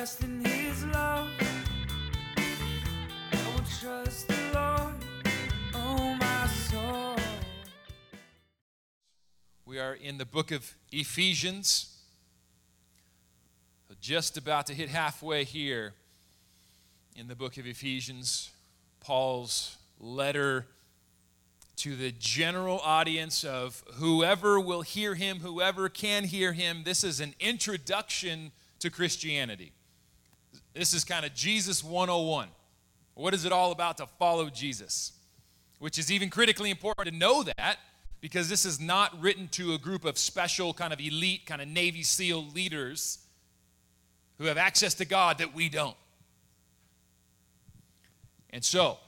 in his love. I will trust the Lord, oh my soul. We are in the book of Ephesians. Just about to hit halfway here in the book of Ephesians, Paul's letter to the general audience of whoever will hear him, whoever can hear him. This is an introduction to Christianity. This is kind of Jesus 101. What is it all about to follow Jesus? Which is even critically important to know that because this is not written to a group of special, kind of elite, kind of Navy SEAL leaders who have access to God that we don't. And so,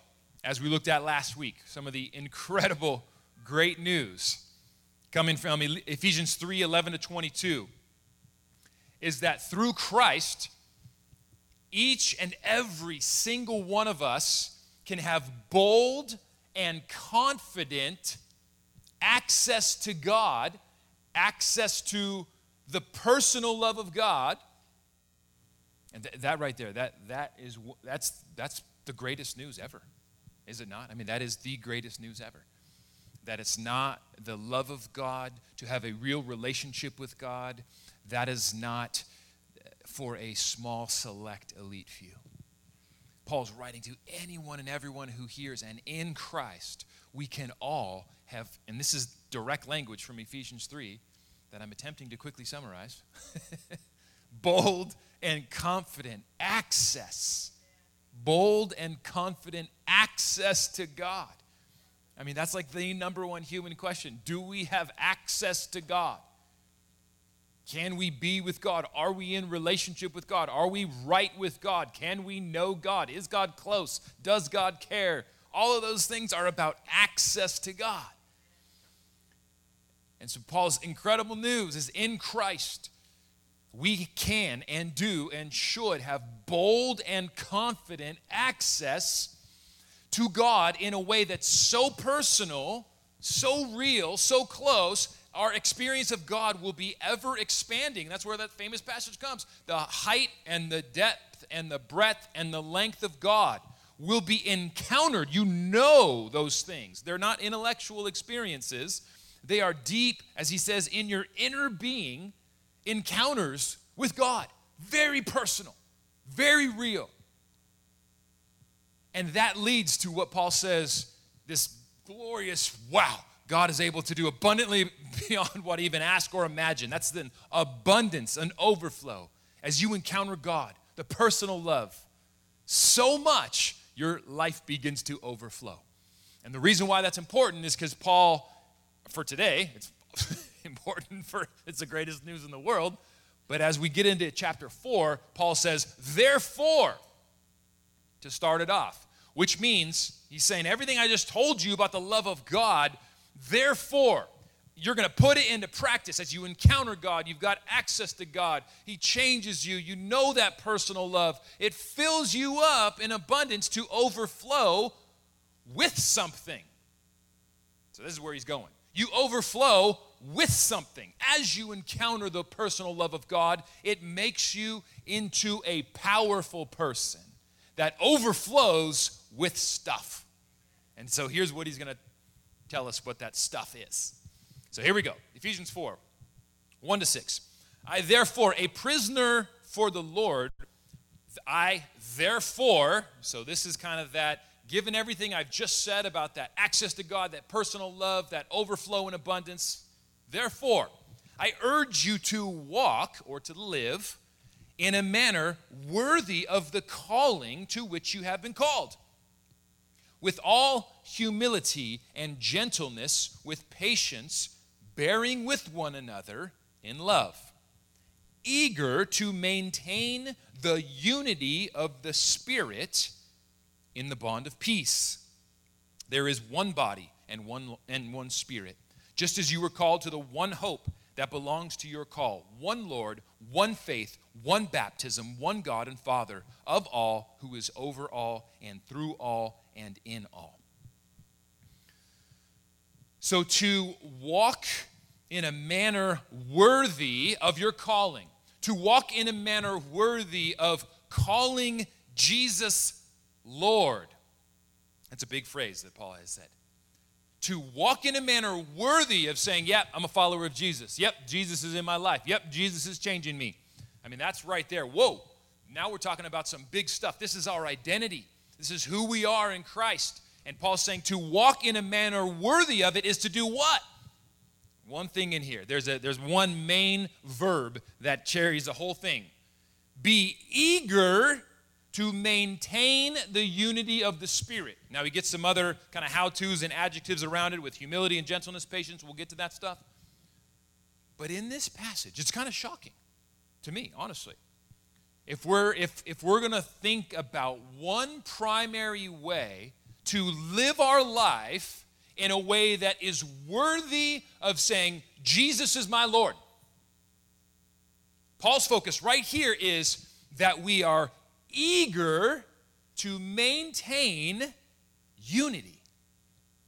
as we looked at last week, some of the incredible, great news coming from Ephesians 3 11 to 22 is that through Christ, each and every single one of us can have bold and confident access to God, access to the personal love of God. And th- that right there, that, that is, that's, that's the greatest news ever. Is it not? I mean, that is the greatest news ever. That it's not the love of God, to have a real relationship with God, that is not for a small, select, elite few. Paul's writing to anyone and everyone who hears, and in Christ, we can all have, and this is direct language from Ephesians 3 that I'm attempting to quickly summarize bold and confident access bold and confident access to God. I mean, that's like the number one human question. Do we have access to God? Can we be with God? Are we in relationship with God? Are we right with God? Can we know God? Is God close? Does God care? All of those things are about access to God. And so, Paul's incredible news is in Christ, we can and do and should have bold and confident access to God in a way that's so personal, so real, so close. Our experience of God will be ever expanding. That's where that famous passage comes. The height and the depth and the breadth and the length of God will be encountered. You know those things. They're not intellectual experiences, they are deep, as he says, in your inner being encounters with God. Very personal, very real. And that leads to what Paul says this glorious wow. God is able to do abundantly beyond what even ask or imagine. That's the abundance, an overflow. As you encounter God, the personal love, so much your life begins to overflow. And the reason why that's important is because Paul, for today, it's important for it's the greatest news in the world. But as we get into chapter 4, Paul says, therefore, to start it off, which means he's saying everything I just told you about the love of God, therefore, you're going to put it into practice as you encounter God. You've got access to God. He changes you. You know that personal love. It fills you up in abundance to overflow with something. So, this is where he's going. You overflow with something. As you encounter the personal love of God, it makes you into a powerful person that overflows with stuff. And so here's what he's going to tell us what that stuff is. So here we go Ephesians 4 1 to 6. I, therefore, a prisoner for the Lord, I, therefore, so this is kind of that given everything I've just said about that access to God, that personal love, that overflow in abundance, therefore, I urge you to walk or to live in a manner worthy of the calling to which you have been called, with all humility and gentleness, with patience, bearing with one another in love, eager to maintain the unity of the Spirit in the bond of peace. There is one body and one, and one spirit, just as you were called to the one hope that belongs to your call one Lord, one faith, one baptism, one God and Father of all, who is over all and through all and in all. So to walk in a manner worthy of your calling, to walk in a manner worthy of calling Jesus Lord. That's a big phrase that Paul has said. To walk in a manner worthy of saying, Yep, I'm a follower of Jesus. Yep, Jesus is in my life. Yep, Jesus is changing me. I mean, that's right there. Whoa. Now we're talking about some big stuff. This is our identity, this is who we are in Christ. And Paul's saying to walk in a manner worthy of it is to do what? One thing in here. There's, a, there's one main verb that carries the whole thing. Be eager to maintain the unity of the Spirit. Now, he gets some other kind of how to's and adjectives around it with humility and gentleness, patience. We'll get to that stuff. But in this passage, it's kind of shocking to me, honestly. If we're, if, if we're going to think about one primary way to live our life in a way that is worthy of saying, Jesus is my Lord. Paul's focus right here is that we are eager to maintain unity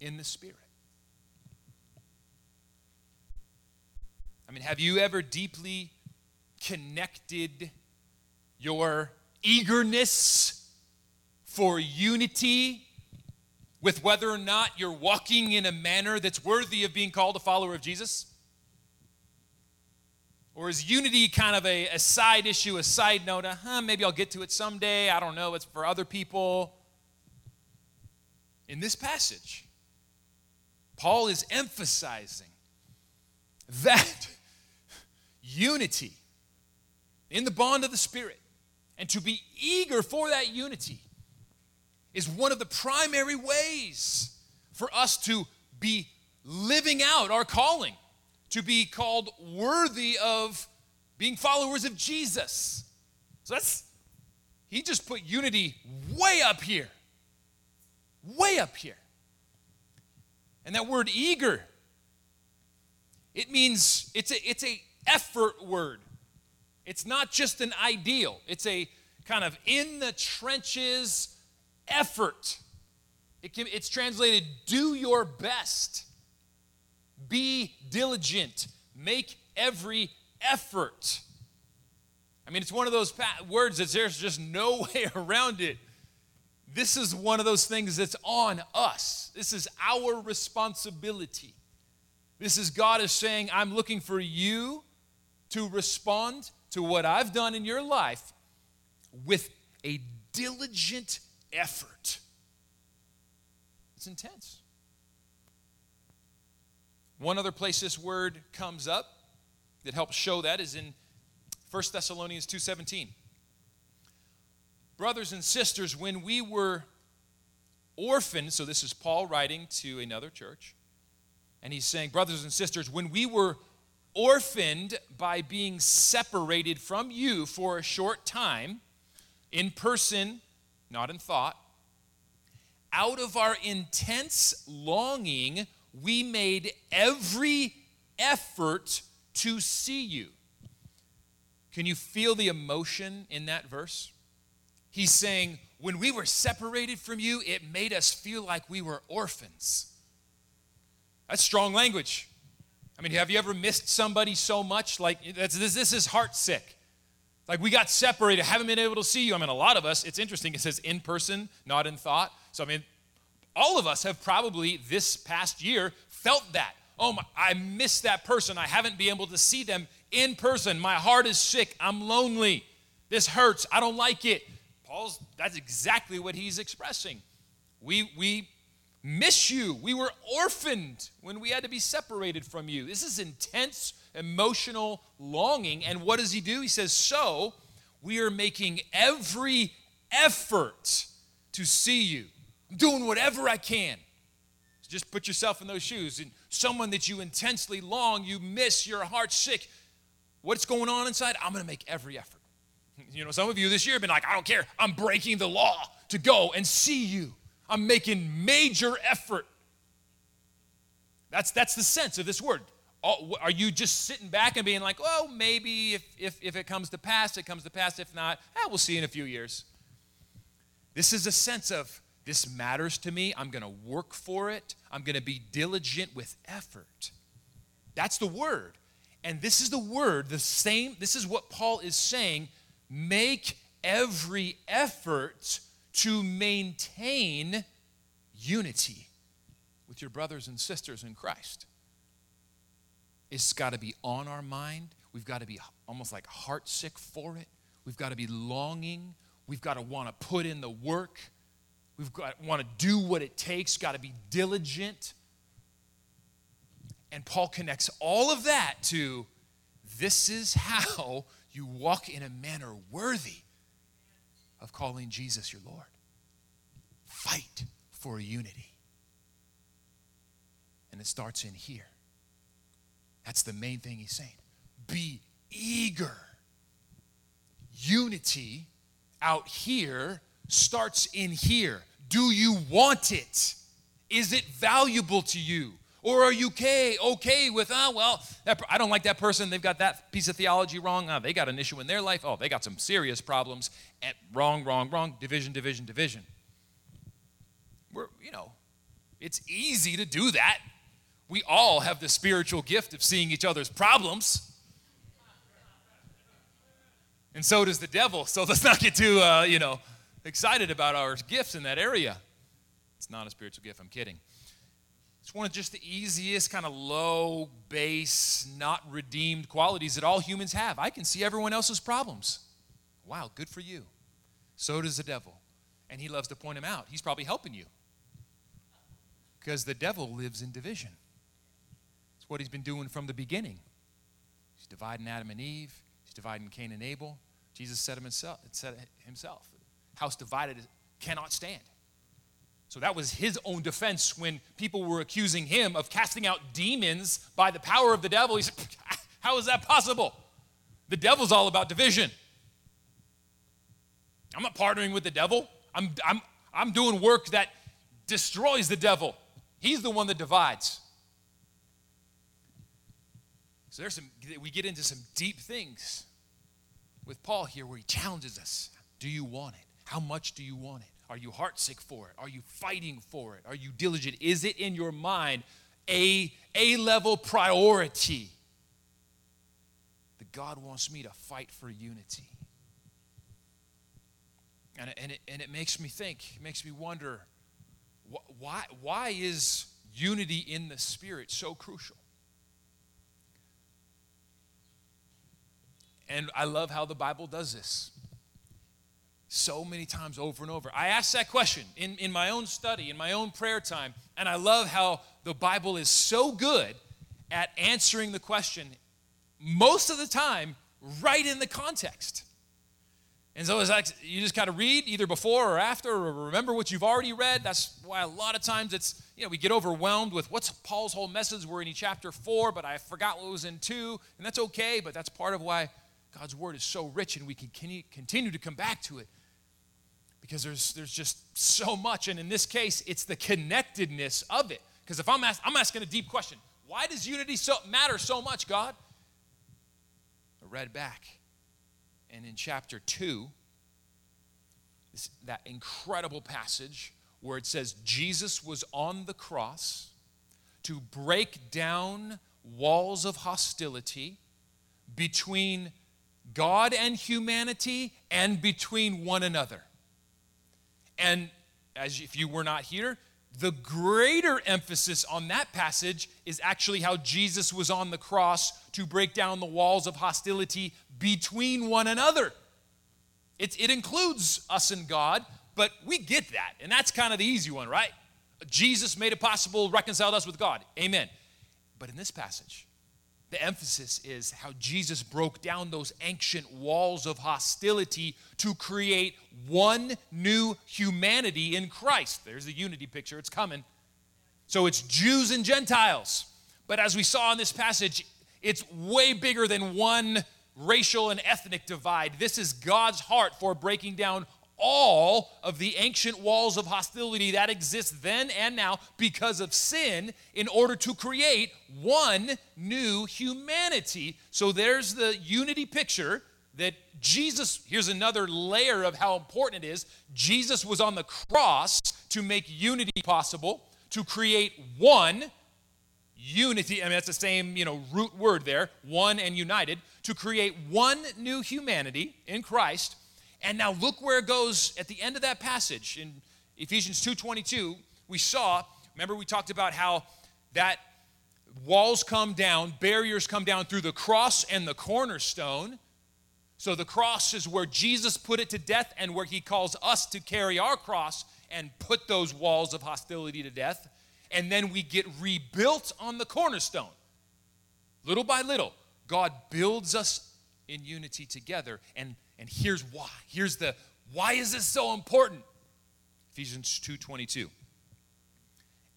in the Spirit. I mean, have you ever deeply connected your eagerness for unity with whether or not you're walking in a manner that's worthy of being called a follower of Jesus? Or is unity kind of a, a side issue, a side note? huh, maybe I'll get to it someday. I don't know. It's for other people. In this passage, Paul is emphasizing that unity in the bond of the Spirit and to be eager for that unity is one of the primary ways for us to be living out our calling, to be called worthy of being followers of Jesus. So that's, he just put unity way up here. Way up here. And that word eager, it means it's a it's a effort word. It's not just an ideal. It's a kind of in the trenches effort. It can, it's translated do your best, be diligent, make every effort. I mean, it's one of those words that there's just no way around it. This is one of those things that's on us. This is our responsibility. This is God is saying, I'm looking for you to respond to what I've done in your life with a diligent effort. It's intense. One other place this word comes up that helps show that is in 1 Thessalonians 2:17. Brothers and sisters, when we were orphans, so this is Paul writing to another church, and he's saying, Brothers and sisters, when we were orphaned by being separated from you for a short time, in person not in thought. Out of our intense longing, we made every effort to see you. Can you feel the emotion in that verse? He's saying, when we were separated from you, it made us feel like we were orphans. That's strong language. I mean, have you ever missed somebody so much? Like, this, this is heart sick. Like we got separated, haven't been able to see you. I mean, a lot of us, it's interesting, it says in person, not in thought. So, I mean, all of us have probably this past year felt that. Oh, my, I miss that person. I haven't been able to see them in person. My heart is sick. I'm lonely. This hurts. I don't like it. Paul's, that's exactly what he's expressing. We, we miss you. We were orphaned when we had to be separated from you. This is intense emotional longing. And what does he do? He says, So we are making every effort to see you. I'm doing whatever I can. Just put yourself in those shoes. And someone that you intensely long, you miss, your heart's sick. What's going on inside? I'm going to make every effort. You know, some of you this year have been like, I don't care. I'm breaking the law to go and see you. I'm making major effort. That's, that's the sense of this word. Are you just sitting back and being like, oh, maybe if, if, if it comes to pass, it comes to pass. If not, eh, we'll see in a few years. This is a sense of this matters to me. I'm going to work for it. I'm going to be diligent with effort. That's the word. And this is the word, the same, this is what Paul is saying make every effort to maintain unity with your brothers and sisters in Christ. It's got to be on our mind. We've got to be almost like heartsick for it. We've got to be longing. We've got to want to put in the work. We've got want to do what it takes, got to be diligent. And Paul connects all of that to this is how you walk in a manner worthy of calling Jesus your Lord. Fight for unity. And it starts in here. That's the main thing he's saying. Be eager. Unity out here starts in here. Do you want it? Is it valuable to you? Or are you okay, okay with, oh, well, that, I don't like that person. They've got that piece of theology wrong. Oh, they got an issue in their life. Oh, they got some serious problems. And wrong, wrong, wrong. Division, division, division. We're, you know, it's easy to do that. We all have the spiritual gift of seeing each other's problems. And so does the devil. So let's not get too, uh, you know, excited about our gifts in that area. It's not a spiritual gift, I'm kidding. It's one of just the easiest, kind of low base, not redeemed qualities that all humans have. I can see everyone else's problems. Wow, good for you. So does the devil. And he loves to point them out. He's probably helping you. Because the devil lives in division. It's what he's been doing from the beginning. He's dividing Adam and Eve, he's dividing Cain and Abel. Jesus said himself house divided cannot stand. So that was his own defense when people were accusing him of casting out demons by the power of the devil. He said, How is that possible? The devil's all about division. I'm not partnering with the devil. I'm, I'm, I'm doing work that destroys the devil. He's the one that divides. So there's some we get into some deep things with Paul here where he challenges us. Do you want it? How much do you want it? Are you heartsick for it? Are you fighting for it? Are you diligent? Is it in your mind a A level priority? That God wants me to fight for unity. And, and, it, and it makes me think, it makes me wonder why, why is unity in the Spirit so crucial? And I love how the Bible does this so many times over and over. I ask that question in, in my own study, in my own prayer time, and I love how the Bible is so good at answering the question most of the time right in the context. And so it's like you just kind of read either before or after or remember what you've already read. That's why a lot of times it's, you know, we get overwhelmed with what's Paul's whole message. We're in chapter four, but I forgot what was in two. And that's okay, but that's part of why God's word is so rich and we can continue to come back to it because there's, there's just so much. And in this case, it's the connectedness of it. Because if I'm, I'm asking a deep question, why does unity so, matter so much, God? I read back. And in chapter 2, this, that incredible passage where it says Jesus was on the cross to break down walls of hostility between God and humanity and between one another. And as if you were not here, the greater emphasis on that passage is actually how Jesus was on the cross to break down the walls of hostility between one another. It, it includes us and God, but we get that. And that's kind of the easy one, right? Jesus made it possible, reconciled us with God. Amen. But in this passage, the emphasis is how Jesus broke down those ancient walls of hostility to create one new humanity in Christ. There's the unity picture, it's coming. So it's Jews and Gentiles. But as we saw in this passage, it's way bigger than one racial and ethnic divide. This is God's heart for breaking down all of the ancient walls of hostility that exist then and now because of sin in order to create one new humanity. So there's the unity picture that Jesus, here's another layer of how important it is. Jesus was on the cross to make unity possible, to create one unity. I mean, that's the same, you know, root word there, one and united, to create one new humanity in Christ. And now look where it goes at the end of that passage in Ephesians 2:22. We saw, remember we talked about how that walls come down, barriers come down through the cross and the cornerstone. So the cross is where Jesus put it to death and where he calls us to carry our cross and put those walls of hostility to death. And then we get rebuilt on the cornerstone. Little by little, God builds us in unity together. And, and here's why. Here's the why is this so important? Ephesians 2:22.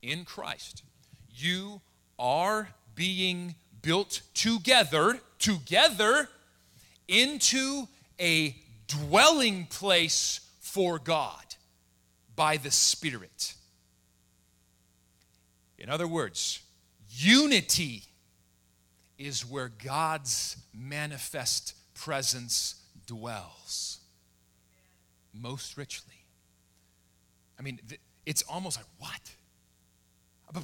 In Christ, you are being built together, together into a dwelling place for God by the Spirit. In other words, unity is where God's manifest presence dwells most richly. I mean, it's almost like, what? But,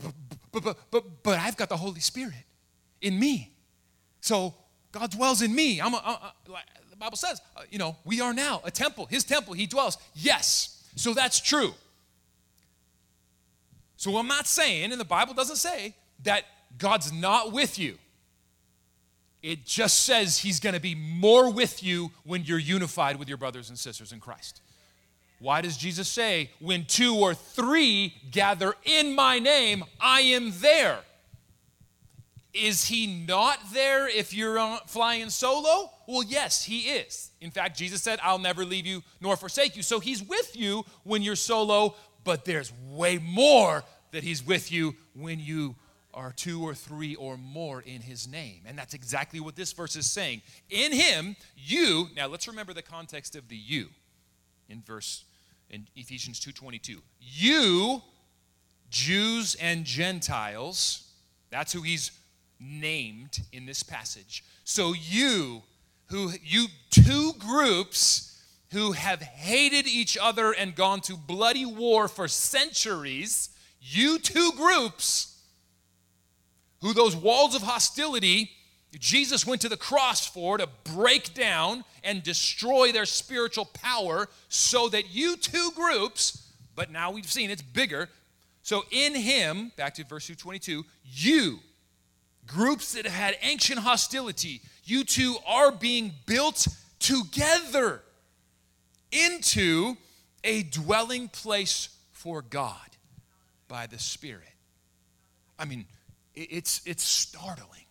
but, but, but, but, I've got the Holy Spirit in me. So God dwells in me. I'm a, a, a, like the Bible says, uh, you know, we are now a temple, His temple, He dwells. Yes, so that's true. So I'm not saying, and the Bible doesn't say, that God's not with you. It just says He's going to be more with you when you're unified with your brothers and sisters in Christ. Why does Jesus say, when two or three gather in my name, I am there? Is he not there if you're uh, flying solo? Well, yes, he is. In fact, Jesus said, I'll never leave you nor forsake you. So he's with you when you're solo, but there's way more that he's with you when you are two or three or more in his name. And that's exactly what this verse is saying. In him, you, now let's remember the context of the you in verse in Ephesians 2:22. You Jews and Gentiles, that's who he's named in this passage. So you who you two groups who have hated each other and gone to bloody war for centuries, you two groups who those walls of hostility Jesus went to the cross for to break down and destroy their spiritual power so that you two groups, but now we've seen it's bigger. So in him, back to verse 222, you, groups that had ancient hostility, you two are being built together into a dwelling place for God by the Spirit. I mean, it's, it's startling.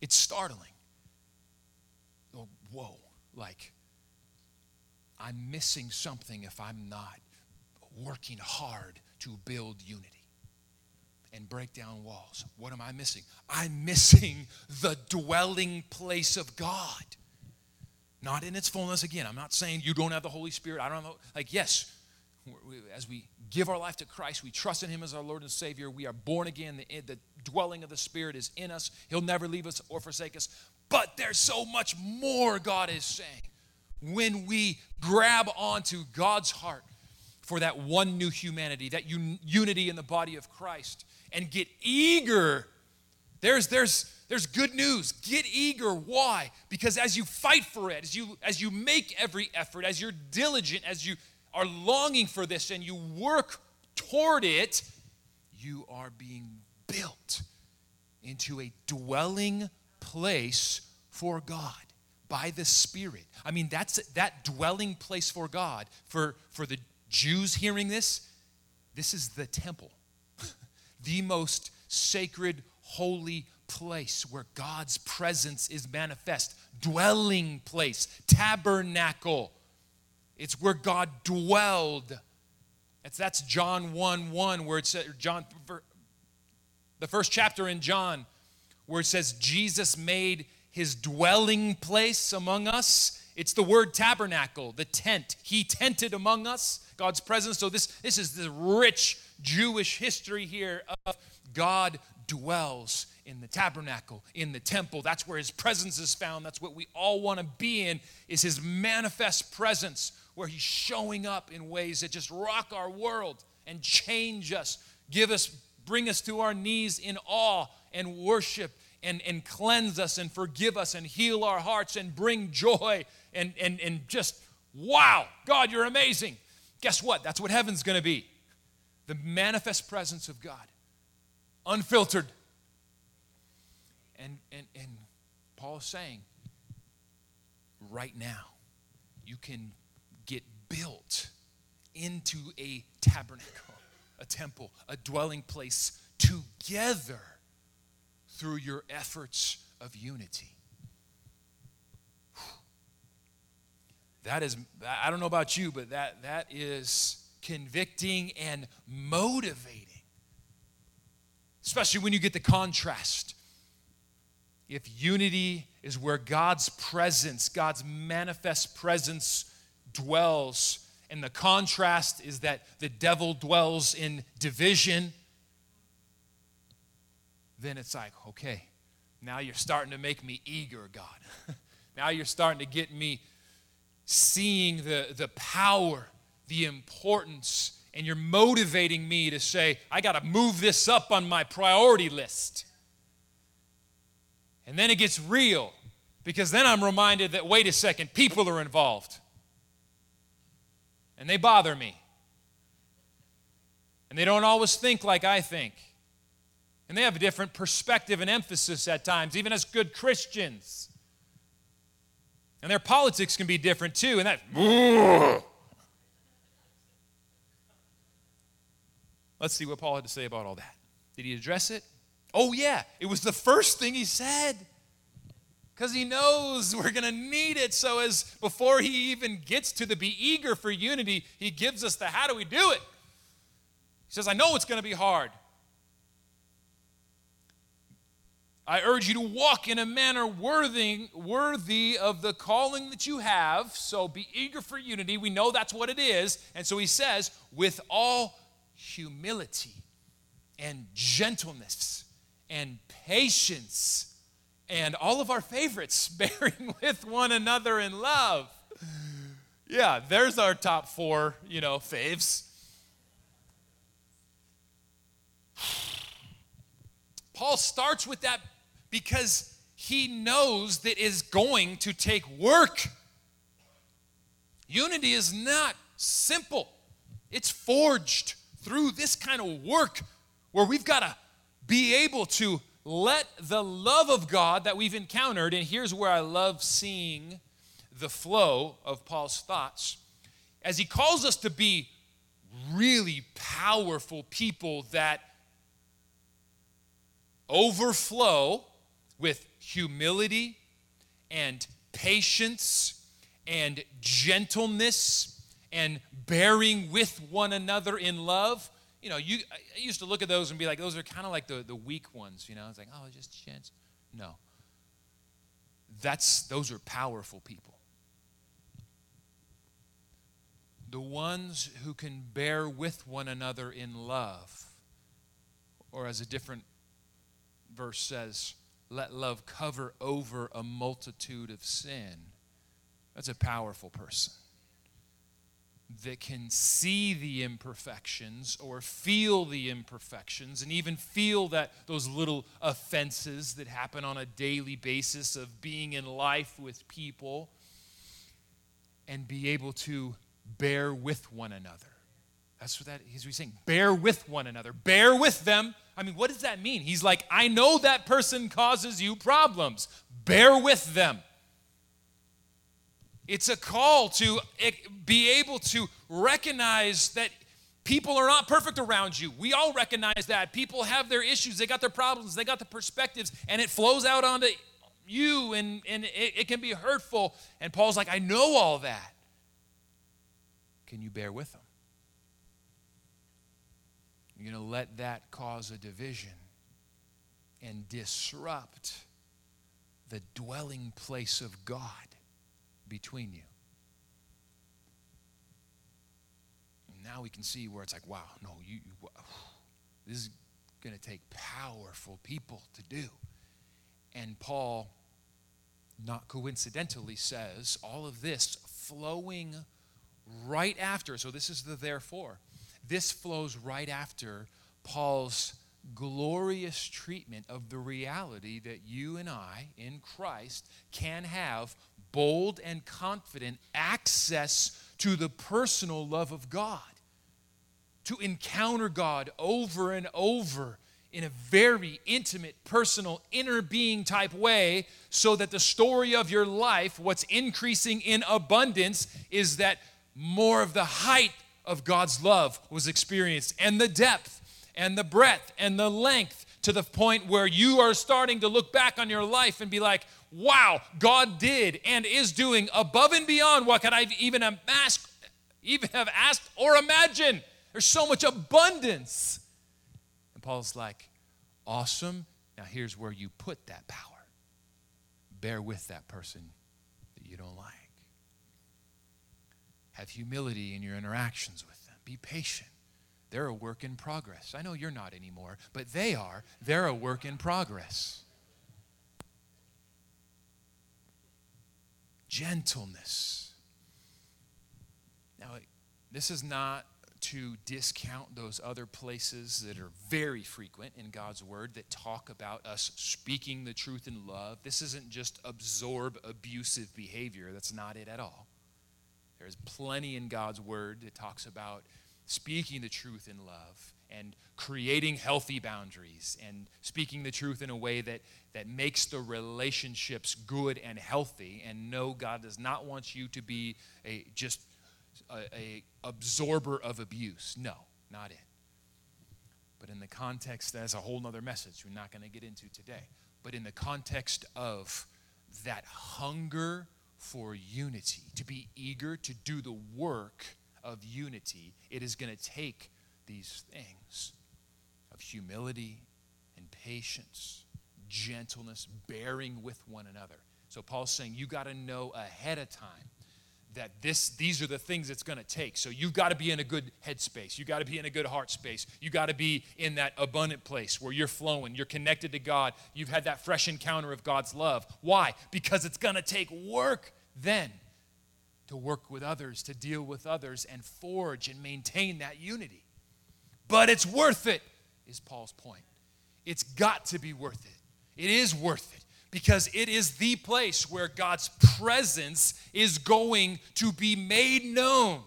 It's startling. Whoa, like, I'm missing something if I'm not working hard to build unity and break down walls. What am I missing? I'm missing the dwelling place of God. Not in its fullness again. I'm not saying you don't have the Holy Spirit. I don't know. Like, yes, as we give our life to Christ, we trust in Him as our Lord and Savior, we are born again. The, the dwelling of the Spirit is in us. He'll never leave us or forsake us. But there's so much more God is saying when we grab onto God's heart for that one new humanity, that un- unity in the body of Christ, and get eager. There's, there's, there's good news. Get eager. Why? Because as you fight for it, as you, as you make every effort, as you're diligent, as you are longing for this and you work toward it, you are being built into a dwelling place for God by the Spirit. I mean, that's that dwelling place for God. For, for the Jews hearing this, this is the temple, the most sacred, holy place where God's presence is manifest, dwelling place, tabernacle. It's where God dwelled. It's, that's John 1 1, where it says, John, the first chapter in John, where it says Jesus made his dwelling place among us. It's the word tabernacle, the tent. He tented among us, God's presence. So this, this is the rich Jewish history here of God dwells in the tabernacle, in the temple. That's where his presence is found. That's what we all want to be in, is his manifest presence, where he's showing up in ways that just rock our world and change us, give us bring us to our knees in awe and worship and, and cleanse us and forgive us and heal our hearts and bring joy and, and, and just, wow, God, you're amazing. Guess what? That's what heaven's going to be the manifest presence of God, unfiltered. And, and, and Paul is saying, right now, you can built into a tabernacle, a temple, a dwelling place together through your efforts of unity. That is, I don't know about you, but that, that is convicting and motivating. Especially when you get the contrast. If unity is where God's presence, God's manifest presence dwells, and the contrast is that the devil dwells in division, then it's like, okay, now you're starting to make me eager, God. now you're starting to get me seeing the, the power, the importance, and you're motivating me to say, I got to move this up on my priority list. And then it gets real because then I'm reminded that, wait a second, people are involved. And they bother me. And they don't always think like I think. And they have a different perspective and emphasis at times, even as good Christians. And their politics can be different too. And that. Let's see what Paul had to say about all that. Did he address it? Oh, yeah. It was the first thing he said. Because he knows we're going to need it. So, as before he even gets to the be eager for unity, he gives us the how do we do it? He says, I know it's going to be hard. I urge you to walk in a manner worthy, worthy of the calling that you have. So be eager for unity. We know that's what it is. And so he says, with all humility and gentleness and patience and all of our favorites, bearing with one another in love. Yeah, there's our top four, you know, faves. Paul starts with that because he knows that is going to take work. Unity is not simple. It's forged through this kind of work where we've got to be able to let the love of God that we've encountered, and here's where I love seeing the flow of Paul's thoughts, as he calls us to be really powerful people that overflow with humility and patience and gentleness and bearing with one another in love. You know, you I used to look at those and be like, those are kind of like the, the weak ones, you know. It's like, oh, just chance. No. That's those are powerful people. The ones who can bear with one another in love, or as a different verse says, let love cover over a multitude of sin. That's a powerful person that can see the imperfections or feel the imperfections and even feel that those little offenses that happen on a daily basis of being in life with people and be able to bear with one another. That's what that he's saying. Bear with one another. Bear with them I mean, what does that mean? He's like, I know that person causes you problems. Bear with them. It's a call to be able to recognize that people are not perfect around you. We all recognize that. People have their issues, they got their problems, they got the perspectives, and it flows out onto you, and, and it, it can be hurtful. And Paul's like, I know all that. Can you bear with them? You're going to let that cause a division and disrupt the dwelling place of God between you. now we can see where it's like, wow, no, you, you this is going to take powerful people to do. And Paul, not coincidentally, says all of this flowing right after. So this is the therefore this flows right after Paul's glorious treatment of the reality that you and I in Christ can have bold and confident access to the personal love of God, to encounter God over and over in a very intimate, personal, inner being type way, so that the story of your life, what's increasing in abundance, is that more of the height of God's love was experienced, and the depth, and the breadth, and the length, to the point where you are starting to look back on your life and be like, wow, God did and is doing above and beyond what could I even ask, even have asked or imagined. There's so much abundance. And Paul's like, awesome. Now here's where you put that power. Bear with that person that you don't like. Have humility in your interactions with them. Be patient. They're a work in progress. I know you're not anymore, but they are. They're a work in progress. Gentleness. Now, this is not to discount those other places that are very frequent in God's Word that talk about us speaking the truth in love. This isn't just absorb abusive behavior, that's not it at all. There's plenty in God's Word that talks about speaking the truth in love and creating healthy boundaries and speaking the truth in a way that, that makes the relationships good and healthy. And no, God does not want you to be a just a, a absorber of abuse. No, not it. But in the context, that's a whole nother message we're not going to get into today. But in the context of that hunger for unity, to be eager to do the work of unity, it is going to take these things of humility and patience, gentleness, bearing with one another. So Paul's saying you got to know ahead of time that this these are the things it's going to take. So you've got to be in a good headspace. You got to be in a good heart space. You got to be in that abundant place where you're flowing you're connected to god you've had that fresh encounter of god's love. Why? Because it's going to take work then to work with others to deal with others and forge and maintain that unity but it's worth it is paul's point it's got to be worth it it is worth it because it is the place where God's presence is going to be made known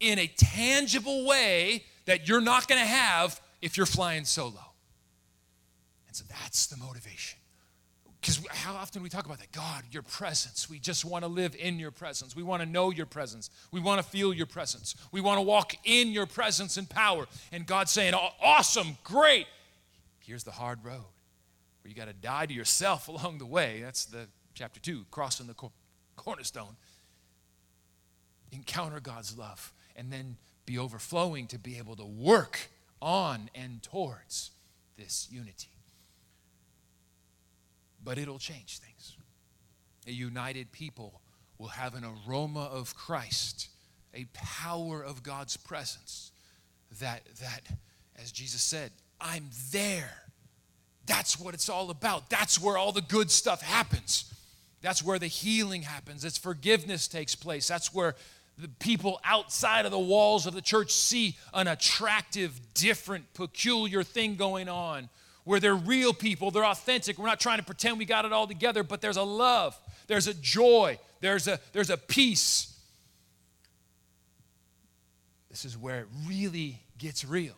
in a tangible way that you're not going to have if you're flying solo. And so that's the motivation. Because how often we talk about that? God, your presence. We just want to live in your presence. We want to know your presence. We want to feel your presence. We want to walk in your presence and power. And God's saying, awesome, great. Here's the hard road where you got to die to yourself along the way. That's the chapter 2, crossing the cornerstone. Encounter God's love and then be overflowing to be able to work on and towards this unity. But it'll change things. A united people will have an aroma of Christ, a power of God's presence that that as Jesus said, I'm there that's what it's all about. That's where all the good stuff happens. That's where the healing happens. It's forgiveness takes place. That's where the people outside of the walls of the church see an attractive, different, peculiar thing going on where they're real people, they're authentic. We're not trying to pretend we got it all together, but there's a love, there's a joy, there's a, there's a peace. This is where it really gets real.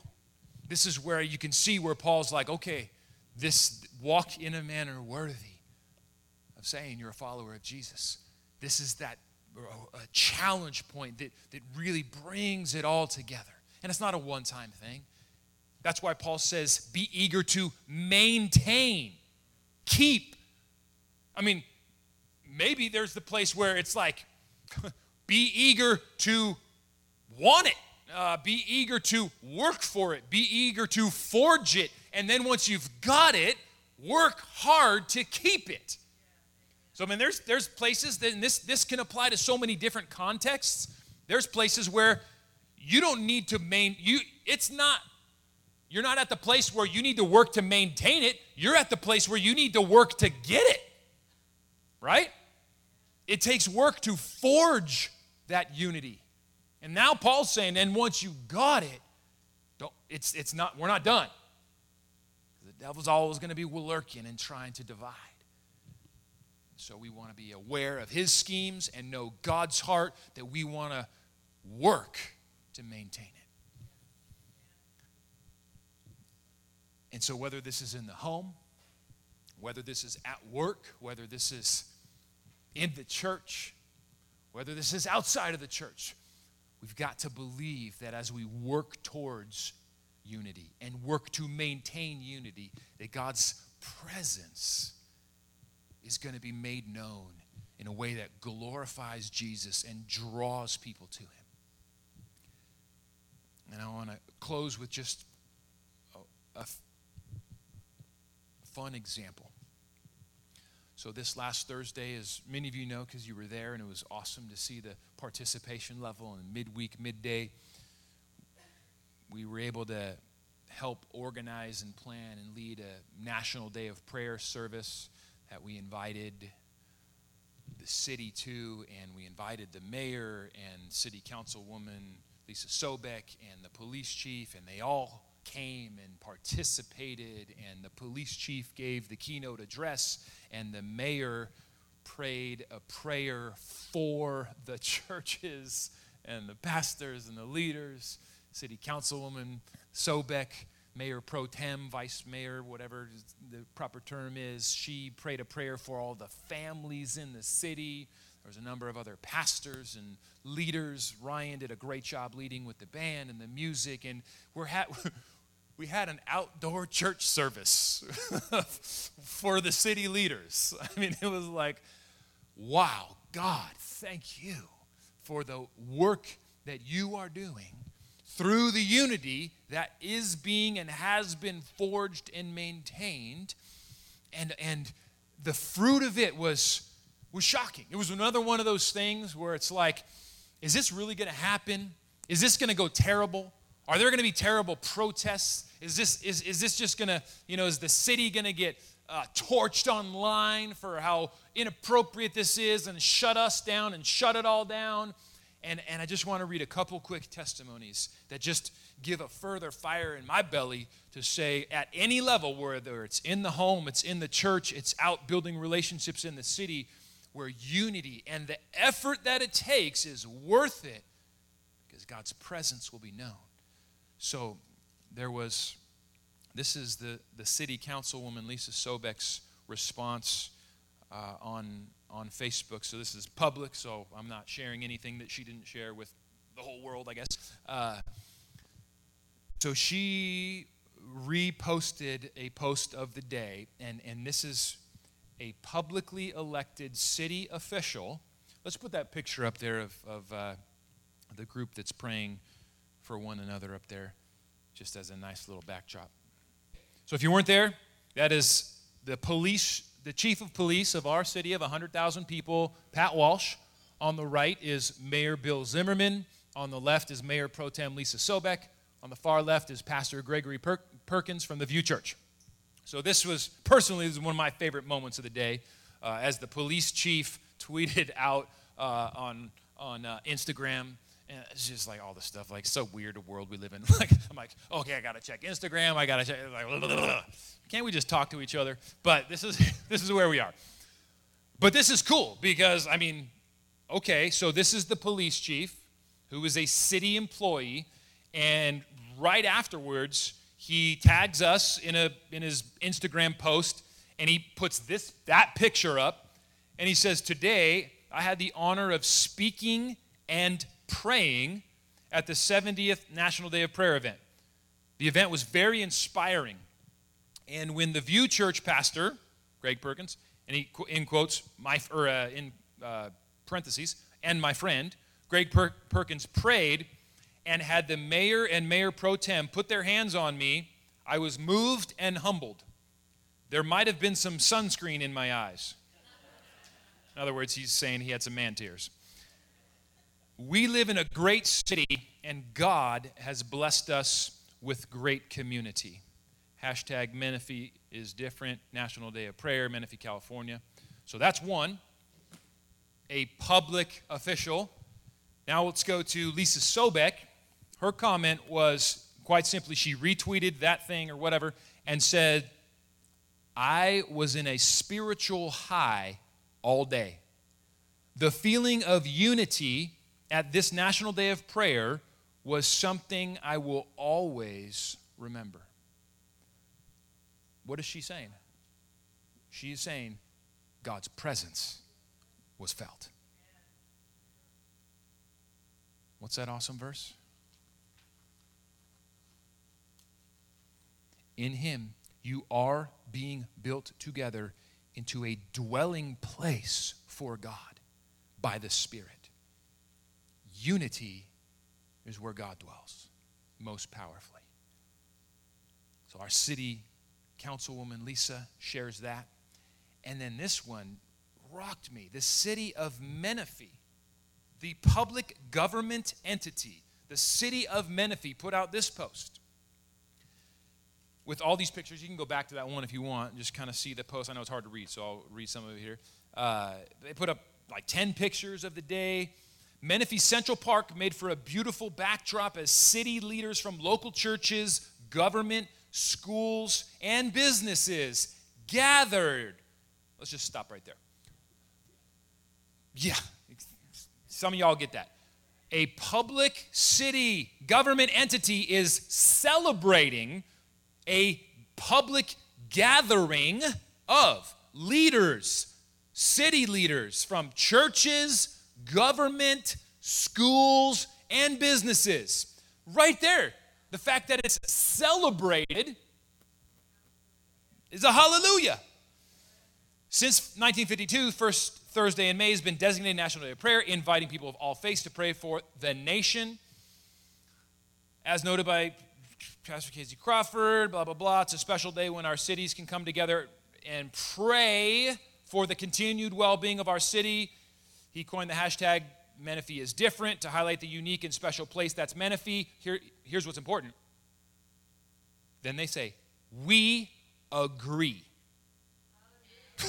This is where you can see where Paul's like, okay, this walk in a manner worthy of saying you're a follower of Jesus. This is that a challenge point that, that really brings it all together. And it's not a one time thing. That's why Paul says, be eager to maintain, keep. I mean, maybe there's the place where it's like, be eager to want it, uh, be eager to work for it, be eager to forge it, and then once you've got it, work hard to keep it. So I mean, there's there's places that this this can apply to so many different contexts. There's places where you don't need to main you. It's not. You're not at the place where you need to work to maintain it. You're at the place where you need to work to get it. Right? It takes work to forge that unity. And now Paul's saying, and once you got it, don't, it's, it's not, we're not done. The devil's always going to be lurking and trying to divide. So we want to be aware of his schemes and know God's heart that we want to work to maintain it. And so, whether this is in the home, whether this is at work, whether this is in the church, whether this is outside of the church, we've got to believe that as we work towards unity and work to maintain unity, that God's presence is going to be made known in a way that glorifies Jesus and draws people to him. And I want to close with just a, a fun example. So, this last Thursday, as many of you know, because you were there, and it was awesome to see the participation level and midweek, midday, we were able to help organize and plan and lead a national day of prayer service that we invited the city to, and we invited the mayor and city councilwoman Lisa Sobek and the police chief, and they all came and participated, and the police chief gave the keynote address, and the mayor prayed a prayer for the churches and the pastors and the leaders. City Councilwoman Sobek, Mayor Pro Tem, Vice Mayor, whatever the proper term is, she prayed a prayer for all the families in the city. There was a number of other pastors and leaders. Ryan did a great job leading with the band and the music, and we're ha- we had an outdoor church service for the city leaders. I mean, it was like, wow, God, thank you for the work that you are doing through the unity that is being and has been forged and maintained. And, and the fruit of it was, was shocking. It was another one of those things where it's like, is this really going to happen? Is this going to go terrible? Are there going to be terrible protests? Is this, is, is this just going to, you know, is the city going to get uh, torched online for how inappropriate this is and shut us down and shut it all down? And, and I just want to read a couple quick testimonies that just give a further fire in my belly to say, at any level, whether it's in the home, it's in the church, it's out building relationships in the city, where unity and the effort that it takes is worth it because God's presence will be known. So there was, this is the, the city councilwoman Lisa Sobek's response uh, on, on Facebook. So this is public, so I'm not sharing anything that she didn't share with the whole world, I guess. Uh, so she reposted a post of the day, and, and this is a publicly elected city official. Let's put that picture up there of, of uh, the group that's praying for one another up there, just as a nice little backdrop. So if you weren't there, that is the police, the chief of police of our city of 100,000 people, Pat Walsh. On the right is Mayor Bill Zimmerman. On the left is Mayor Pro Tem Lisa Sobek. On the far left is Pastor Gregory per- Perkins from the View Church. So this was personally this was one of my favorite moments of the day, uh, as the police chief tweeted out uh, on on uh, Instagram and it's just like all the stuff, like so weird a world we live in. Like I'm like, okay, I gotta check Instagram. I gotta check. Like, blah, blah, blah. can't we just talk to each other? But this is this is where we are. But this is cool because I mean, okay, so this is the police chief who is a city employee, and right afterwards he tags us in a in his Instagram post, and he puts this that picture up, and he says, today I had the honor of speaking and praying at the 70th National Day of Prayer event. The event was very inspiring. And when the View Church pastor, Greg Perkins, and he in quotes, my, or uh, in uh, parentheses, and my friend, Greg per- Perkins prayed and had the mayor and mayor pro tem put their hands on me, I was moved and humbled. There might have been some sunscreen in my eyes. In other words, he's saying he had some man tears. We live in a great city, and God has blessed us with great community. Hashtag Menifee is different, National Day of Prayer, Menifee, California. So that's one, a public official. Now let's go to Lisa Sobek. Her comment was quite simply she retweeted that thing or whatever and said, I was in a spiritual high all day. The feeling of unity at this National Day of Prayer was something I will always remember. What is she saying? She is saying God's presence was felt. What's that awesome verse? In him you are being built together into a dwelling place for God by the Spirit. Unity is where God dwells most powerfully. So, our city councilwoman Lisa shares that. And then this one rocked me the city of Menifee, the public government entity, the city of Menifee, put out this post with all these pictures. You can go back to that one if you want and just kind of see the post. I know it's hard to read, so I'll read some of it here. Uh, they put up like 10 pictures of the day. Menifee Central Park made for a beautiful backdrop as city leaders from local churches, government, schools, and businesses gathered. Let's just stop right there. Yeah, some of y'all get that. A public city government entity is celebrating a public gathering of leaders, city leaders from churches, government, schools, and businesses. Right there. The fact that it's celebrated is a hallelujah. Since 1952, first Thursday in May has been designated National Day of Prayer, inviting people of all faiths to pray for the nation. As noted by Pastor Casey Crawford, blah, blah, blah. It's a special day when our cities can come together and pray for the continued well being of our city he coined the hashtag Menifee is different to highlight the unique and special place that's Menifee. Here, here's what's important. Then they say, We agree.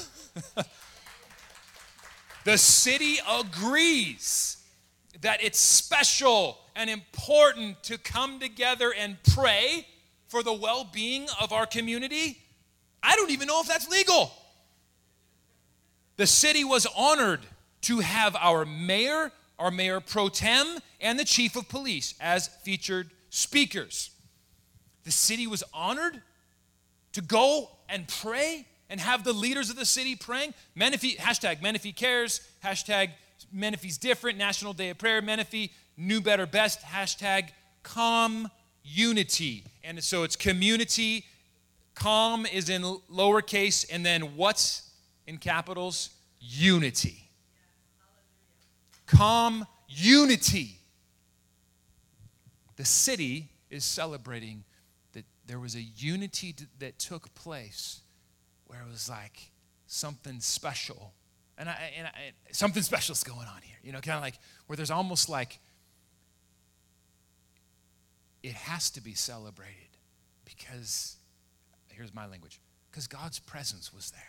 the city agrees that it's special and important to come together and pray for the well being of our community. I don't even know if that's legal. The city was honored to have our mayor, our mayor pro tem, and the chief of police as featured speakers. The city was honored to go and pray and have the leaders of the city praying. Menifee, hashtag Menifee cares, hashtag Menifee's different, National Day of Prayer, Menifee, new, better, best, hashtag calm unity. And so it's community, calm is in lowercase, and then what's in capitals? Unity calm unity. The city is celebrating that there was a unity that took place where it was like something special. And, I, and I, something special is going on here, you know, kind of like where there's almost like it has to be celebrated because, here's my language, because God's presence was there.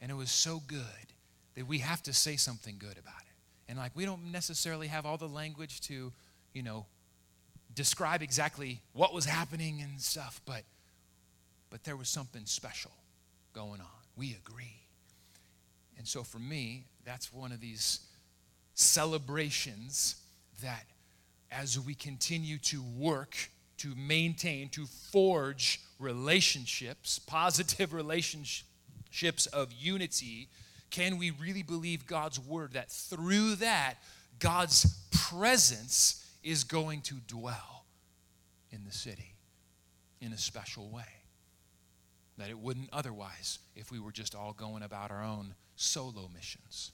And it was so good that we have to say something good about it. And like we don't necessarily have all the language to, you know, describe exactly what was happening and stuff, but but there was something special going on. We agree. And so for me, that's one of these celebrations that as we continue to work to maintain, to forge relationships, positive relationships of unity can we really believe God's word that through that, God's presence is going to dwell in the city in a special way? That it wouldn't otherwise if we were just all going about our own solo missions.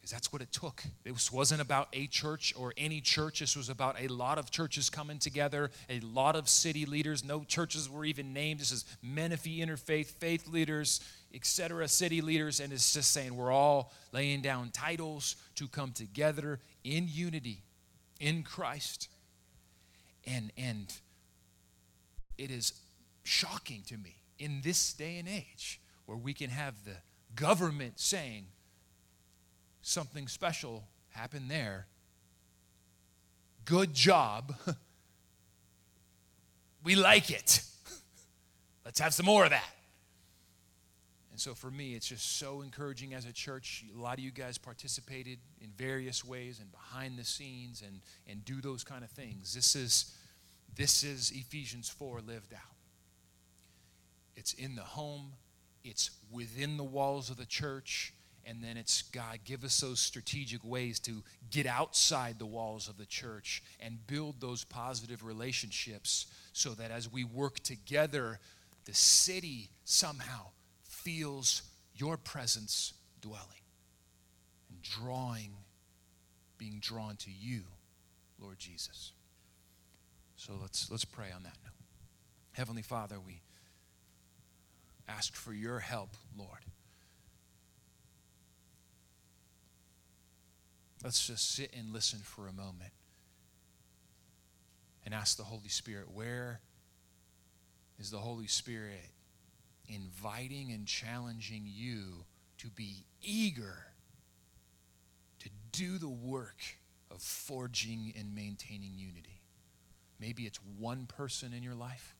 Because that's what it took. This wasn't about a church or any church. This was about a lot of churches coming together, a lot of city leaders. No churches were even named. This is Menifee Interfaith, faith leaders etc., city leaders, and it's just saying we're all laying down titles to come together in unity in Christ. And, and it is shocking to me in this day and age where we can have the government saying something special happened there. Good job. we like it. Let's have some more of that. And so for me, it's just so encouraging as a church. A lot of you guys participated in various ways and behind the scenes and, and do those kind of things. This is, this is Ephesians 4 lived out. It's in the home, it's within the walls of the church, and then it's God, give us those strategic ways to get outside the walls of the church and build those positive relationships so that as we work together, the city somehow feels your presence dwelling and drawing, being drawn to you, Lord Jesus. So let's, let's pray on that note. Heavenly Father, we ask for your help, Lord. Let's just sit and listen for a moment and ask the Holy Spirit, where is the Holy Spirit inviting and challenging you to be eager to do the work of forging and maintaining unity? Maybe it's one person in your life.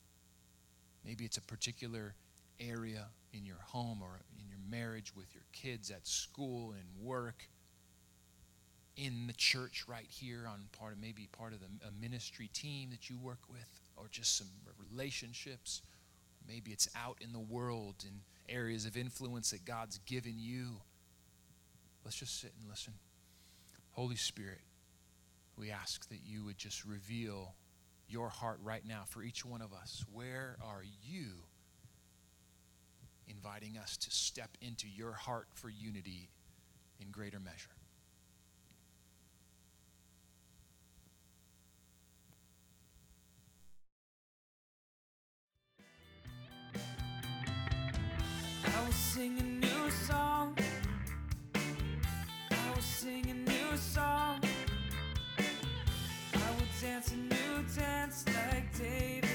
Maybe it's a particular area in your home or in your marriage with your kids at school and work in the church right here on part of maybe part of the, a ministry team that you work with or just some relationships maybe it's out in the world in areas of influence that god's given you. Let's just sit and listen. Holy spirit we ask that you would just reveal your heart right now for each one of us. Where are you inviting us to step into your heart for unity in greater measure I will sing a new song. I will sing a new song. I will dance a new dance like David.